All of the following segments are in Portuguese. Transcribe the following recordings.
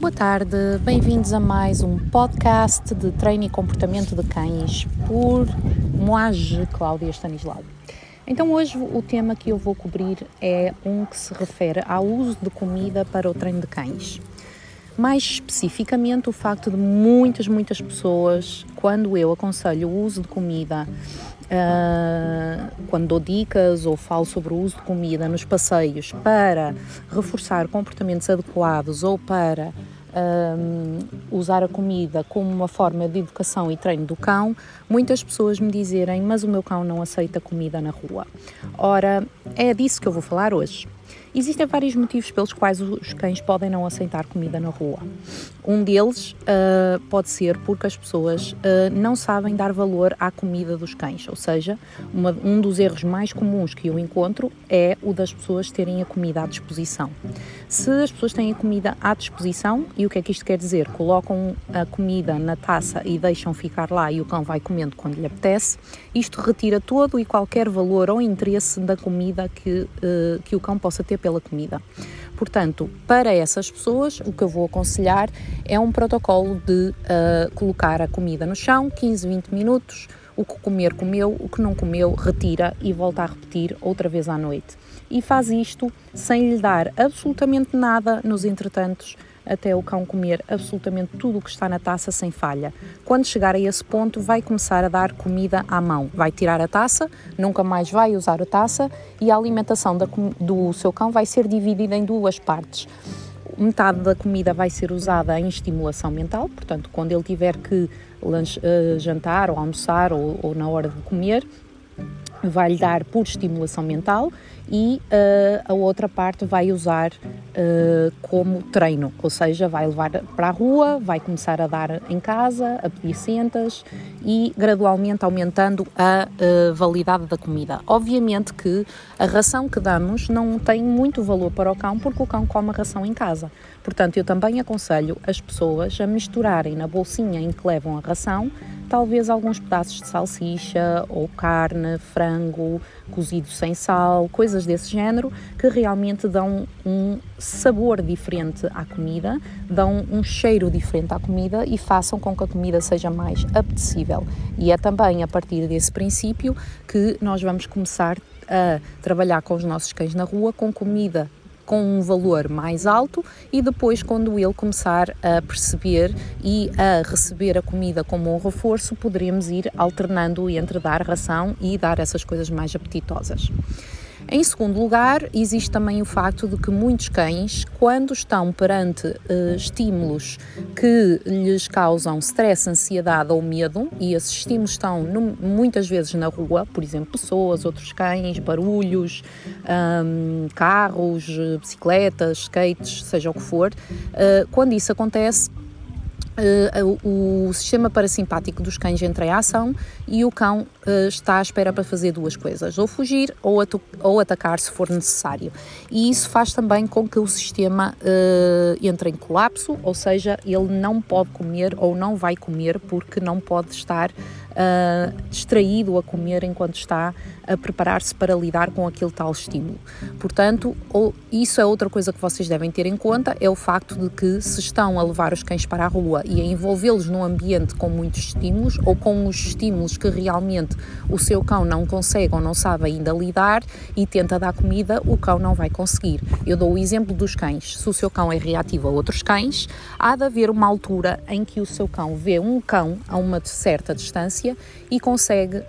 Boa tarde, bem-vindos a mais um podcast de treino e comportamento de cães por Moage Cláudia Stanislao. Então hoje o tema que eu vou cobrir é um que se refere ao uso de comida para o treino de cães. Mais especificamente o facto de muitas, muitas pessoas, quando eu aconselho o uso de comida Uh, quando dou dicas ou falo sobre o uso de comida nos passeios para reforçar comportamentos adequados ou para um, usar a comida como uma forma de educação e treino do cão, muitas pessoas me dizerem, mas o meu cão não aceita comida na rua. Ora, é disso que eu vou falar hoje. Existem vários motivos pelos quais os cães podem não aceitar comida na rua. Um deles uh, pode ser porque as pessoas uh, não sabem dar valor à comida dos cães, ou seja, uma, um dos erros mais comuns que eu encontro é o das pessoas terem a comida à disposição. Se as pessoas têm a comida à disposição, e o que é que isto quer dizer? Colocam a comida na taça e deixam ficar lá e o cão vai comendo quando lhe apetece, isto retira todo e qualquer valor ou interesse da comida que, uh, que o cão possa ter pela comida. Portanto, para essas pessoas, o que eu vou aconselhar é um protocolo de uh, colocar a comida no chão, 15, 20 minutos, o que comer, comeu, o que não comeu, retira e volta a repetir outra vez à noite. E faz isto sem lhe dar absolutamente nada nos entretantos até o cão comer absolutamente tudo o que está na taça sem falha. Quando chegar a esse ponto, vai começar a dar comida à mão. Vai tirar a taça, nunca mais vai usar a taça e a alimentação do seu cão vai ser dividida em duas partes metade da comida vai ser usada em estimulação mental, portanto, quando ele tiver que uh, jantar ou almoçar ou, ou, na hora de comer, vai-lhe dar por estimulação mental e uh, a outra parte vai usar uh, como treino, ou seja, vai levar para a rua, vai começar a dar em casa, a pedir sentas e gradualmente aumentando a uh, validade da comida. Obviamente que a ração que damos não tem muito valor para o cão porque o cão come a ração em casa. Portanto, eu também aconselho as pessoas a misturarem na bolsinha em que levam a ração talvez alguns pedaços de salsicha ou carne, frango, cozido sem sal, coisas desse género que realmente dão um sabor diferente à comida, dão um cheiro diferente à comida e façam com que a comida seja mais apetecível. E é também a partir desse princípio que nós vamos começar a trabalhar com os nossos cães na rua com comida com um valor mais alto e depois, quando ele começar a perceber e a receber a comida como um reforço, poderemos ir alternando entre dar ração e dar essas coisas mais apetitosas. Em segundo lugar, existe também o facto de que muitos cães, quando estão perante uh, estímulos que lhes causam stress, ansiedade ou medo, e esses estímulos estão no, muitas vezes na rua, por exemplo, pessoas, outros cães, barulhos, um, carros, bicicletas, skates, seja o que for, uh, quando isso acontece, Uh, o sistema parasimpático dos cães entra em ação e o cão uh, está à espera para fazer duas coisas, ou fugir ou, ou, atacar se for necessário. E isso faz também com que o sistema uh, entre em colapso, ou seja, ele não pode comer ou não vai comer porque não pode estar distraído a comer enquanto está a preparar-se para lidar com aquele tal estímulo. Portanto, isso é outra coisa que vocês devem ter em conta, é o facto de que se estão a levar os cães para a rua e a envolvê-los num ambiente com muitos estímulos ou com os estímulos que realmente o seu cão não consegue ou não sabe ainda lidar e tenta dar comida, o cão não vai conseguir. Eu dou o exemplo dos cães. Se o seu cão é reativo a outros cães, há de haver uma altura em que o seu cão vê um cão a uma certa distância e consegue uh,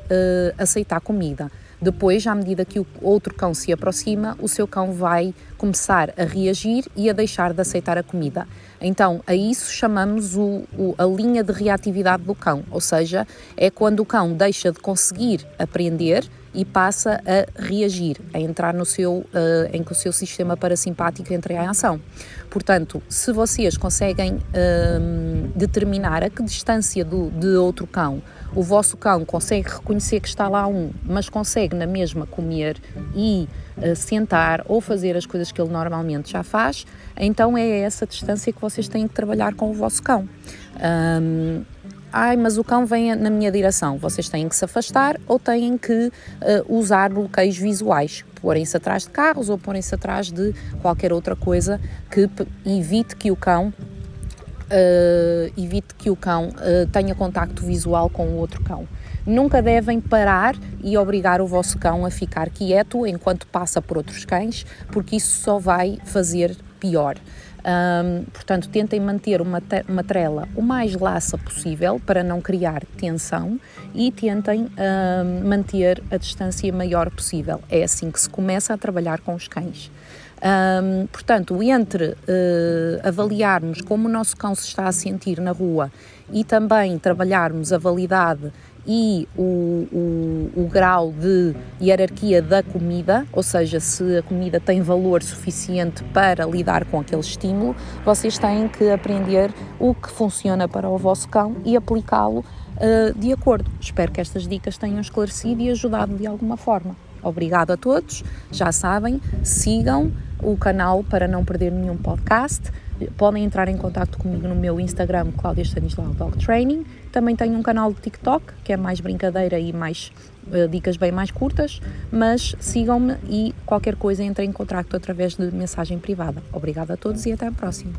aceitar comida. Depois, à medida que o outro cão se aproxima, o seu cão vai começar a reagir e a deixar de aceitar a comida. Então, a isso chamamos o, o, a linha de reatividade do cão, ou seja, é quando o cão deixa de conseguir aprender e passa a reagir, a entrar no seu, uh, em que o seu sistema parasimpático entre em ação. Portanto, se vocês conseguem uh, determinar a que distância do, de outro cão o vosso cão consegue reconhecer que está lá um, mas consegue na mesma comer e uh, sentar ou fazer as coisas que ele normalmente já faz, então é essa distância que vocês têm que trabalhar com o vosso cão. Um, ai, mas o cão vem na minha direção. Vocês têm que se afastar ou têm que uh, usar bloqueios visuais, porem-se atrás de carros ou porem-se atrás de qualquer outra coisa que evite que o cão uh, evite que o cão uh, tenha contacto visual com o outro cão. Nunca devem parar e obrigar o vosso cão a ficar quieto enquanto passa por outros cães, porque isso só vai fazer pior. Um, portanto, tentem manter uma, uma trela o mais laça possível para não criar tensão e tentem um, manter a distância maior possível. É assim que se começa a trabalhar com os cães. Um, portanto, entre uh, avaliarmos como o nosso cão se está a sentir na rua e também trabalharmos a validade e o, o, o, grau de hierarquia da comida, ou seja, se a comida tem valor suficiente para lidar com aquele estímulo, vocês têm que aprender o que funciona para o vosso cão e aplicá-lo uh, de acordo. Espero que estas dicas tenham esclarecido e ajudado de alguma forma. Obrigado a todos, já sabem, sigam o canal para não perder nenhum podcast. Podem entrar em contato comigo no meu Instagram, Cláudia Stanislau Dog Training. Também tenho um canal de TikTok, que é mais brincadeira e mais uh, dicas bem mais curtas, mas sigam-me e qualquer coisa entrem em contato através de mensagem privada. Obrigada a todos e até a próxima.